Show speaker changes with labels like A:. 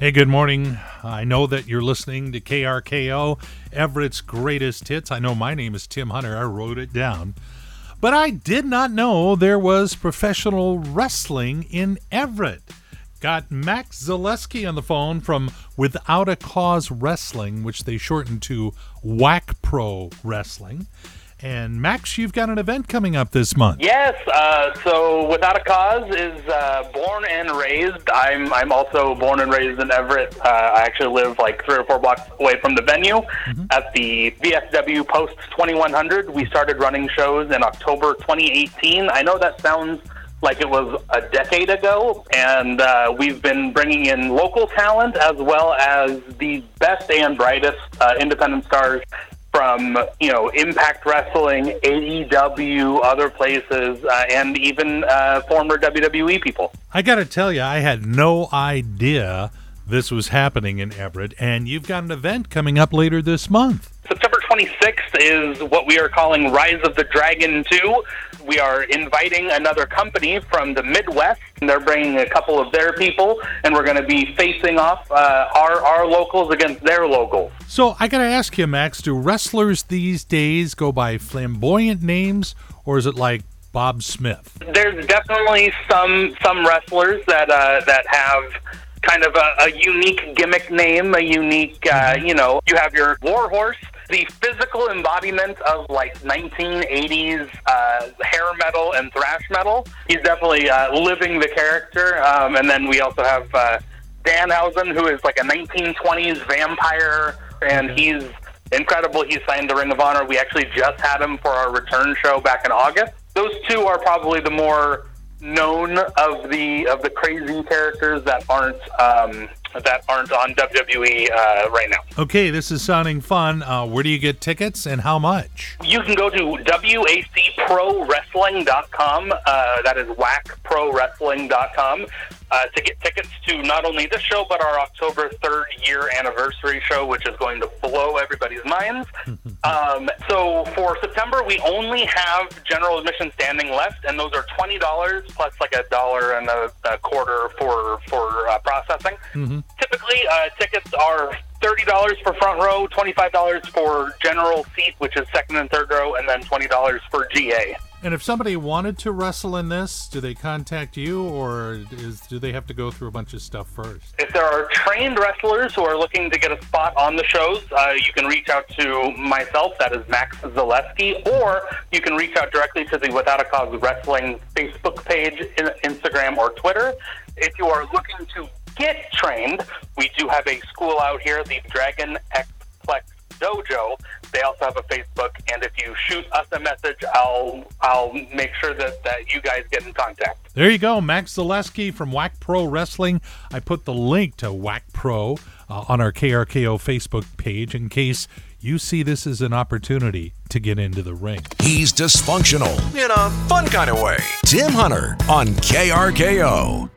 A: Hey, good morning. I know that you're listening to KRKO, Everett's greatest hits. I know my name is Tim Hunter. I wrote it down. But I did not know there was professional wrestling in Everett. Got Max Zeleski on the phone from Without a Cause Wrestling, which they shortened to WacPro Wrestling. And Max, you've got an event coming up this month.
B: Yes. Uh, so Without a Cause is uh, born raised. I'm I'm also born and raised in Everett. Uh, I actually live like three or four blocks away from the venue mm-hmm. at the VFW Post 2100. We started running shows in October 2018. I know that sounds like it was a decade ago, and uh, we've been bringing in local talent as well as the best and brightest uh, independent stars from you know Impact Wrestling, AEW, other places, uh, and even uh, former WWE people.
A: I got to tell you, I had no idea this was happening in Everett, and you've got an event coming up later this month.
B: September 26th is what we are calling Rise of the Dragon 2. We are inviting another company from the Midwest. And they're bringing a couple of their people, and we're going to be facing off uh, our, our locals against their locals.
A: So I got to ask you, Max, do wrestlers these days go by flamboyant names, or is it like Bob Smith?
B: There's definitely some some wrestlers that uh, that have kind of a, a unique gimmick name, a unique, uh, mm-hmm. you know, you have your Warhorse, the physical embodiment of like 1980s uh, hair metal and thrash metal. He's definitely uh, living the character. Um, and then we also have uh, Danhausen, who is like a 1920s vampire, and he's incredible. He signed the Ring of Honor. We actually just had him for our return show back in August. Those two are probably the more known of the of the crazy characters that aren't um, that aren't on WWE uh, right now.
A: Okay, this is sounding fun. Uh, where do you get tickets and how much?
B: You can go to wacprowrestling.com. Uh, that is wacprowrestling.com uh, to get tickets to not only this show, but our October 3rd year anniversary show, which is going to blow everybody's minds. um, so for September, we only have general admission standing left, and those are $20 plus like a dollar and a, a quarter for, for uh, processing. Mm-hmm. Typically, uh, tickets are thirty dollars for front row, twenty five dollars for general seat, which is second and third row, and then twenty dollars for GA.
A: And if somebody wanted to wrestle in this, do they contact you, or is do they have to go through a bunch of stuff first?
B: If there are trained wrestlers who are looking to get a spot on the shows, uh, you can reach out to myself. That is Max Zeleski, or you can reach out directly to the Without a Cause Wrestling Facebook page, Instagram, or Twitter. If you are looking to get trained, we do have a school out here, the Dragon X Plex Dojo. They also have a Facebook, and if you shoot us a message, I'll I'll make sure that, that you guys get in contact.
A: There you go, Max Zeleski from WacPro Wrestling. I put the link to WacPro uh, on our KRKO Facebook page in case you see this as an opportunity to get into the ring.
C: He's dysfunctional in a fun kind of way. Tim Hunter on KRKO.